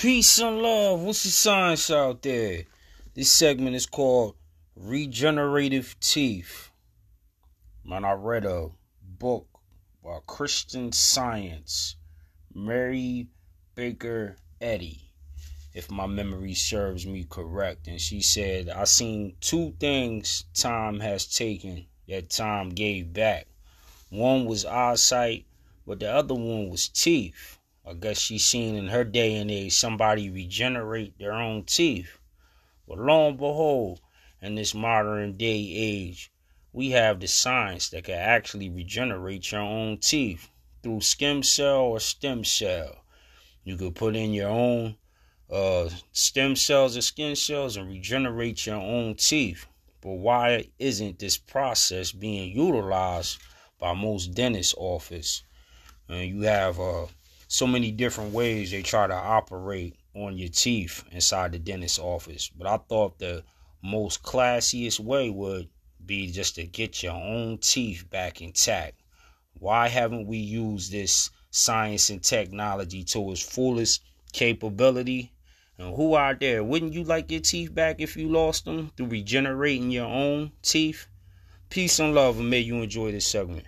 Peace and love. What's the science out there? This segment is called Regenerative Teeth. Man, I read a book by Christian Science, Mary Baker Eddy, if my memory serves me correct. And she said, I seen two things time has taken that time gave back. One was eyesight, but the other one was teeth. I guess she's seen in her day and age somebody regenerate their own teeth. But lo and behold, in this modern day age, we have the science that can actually regenerate your own teeth through skin cell or stem cell. You could put in your own uh, stem cells or skin cells and regenerate your own teeth. But why isn't this process being utilized by most dentist office? And you have uh, so many different ways they try to operate on your teeth inside the dentist's office. But I thought the most classiest way would be just to get your own teeth back intact. Why haven't we used this science and technology to its fullest capability? And who out there, wouldn't you like your teeth back if you lost them through regenerating your own teeth? Peace and love, and may you enjoy this segment.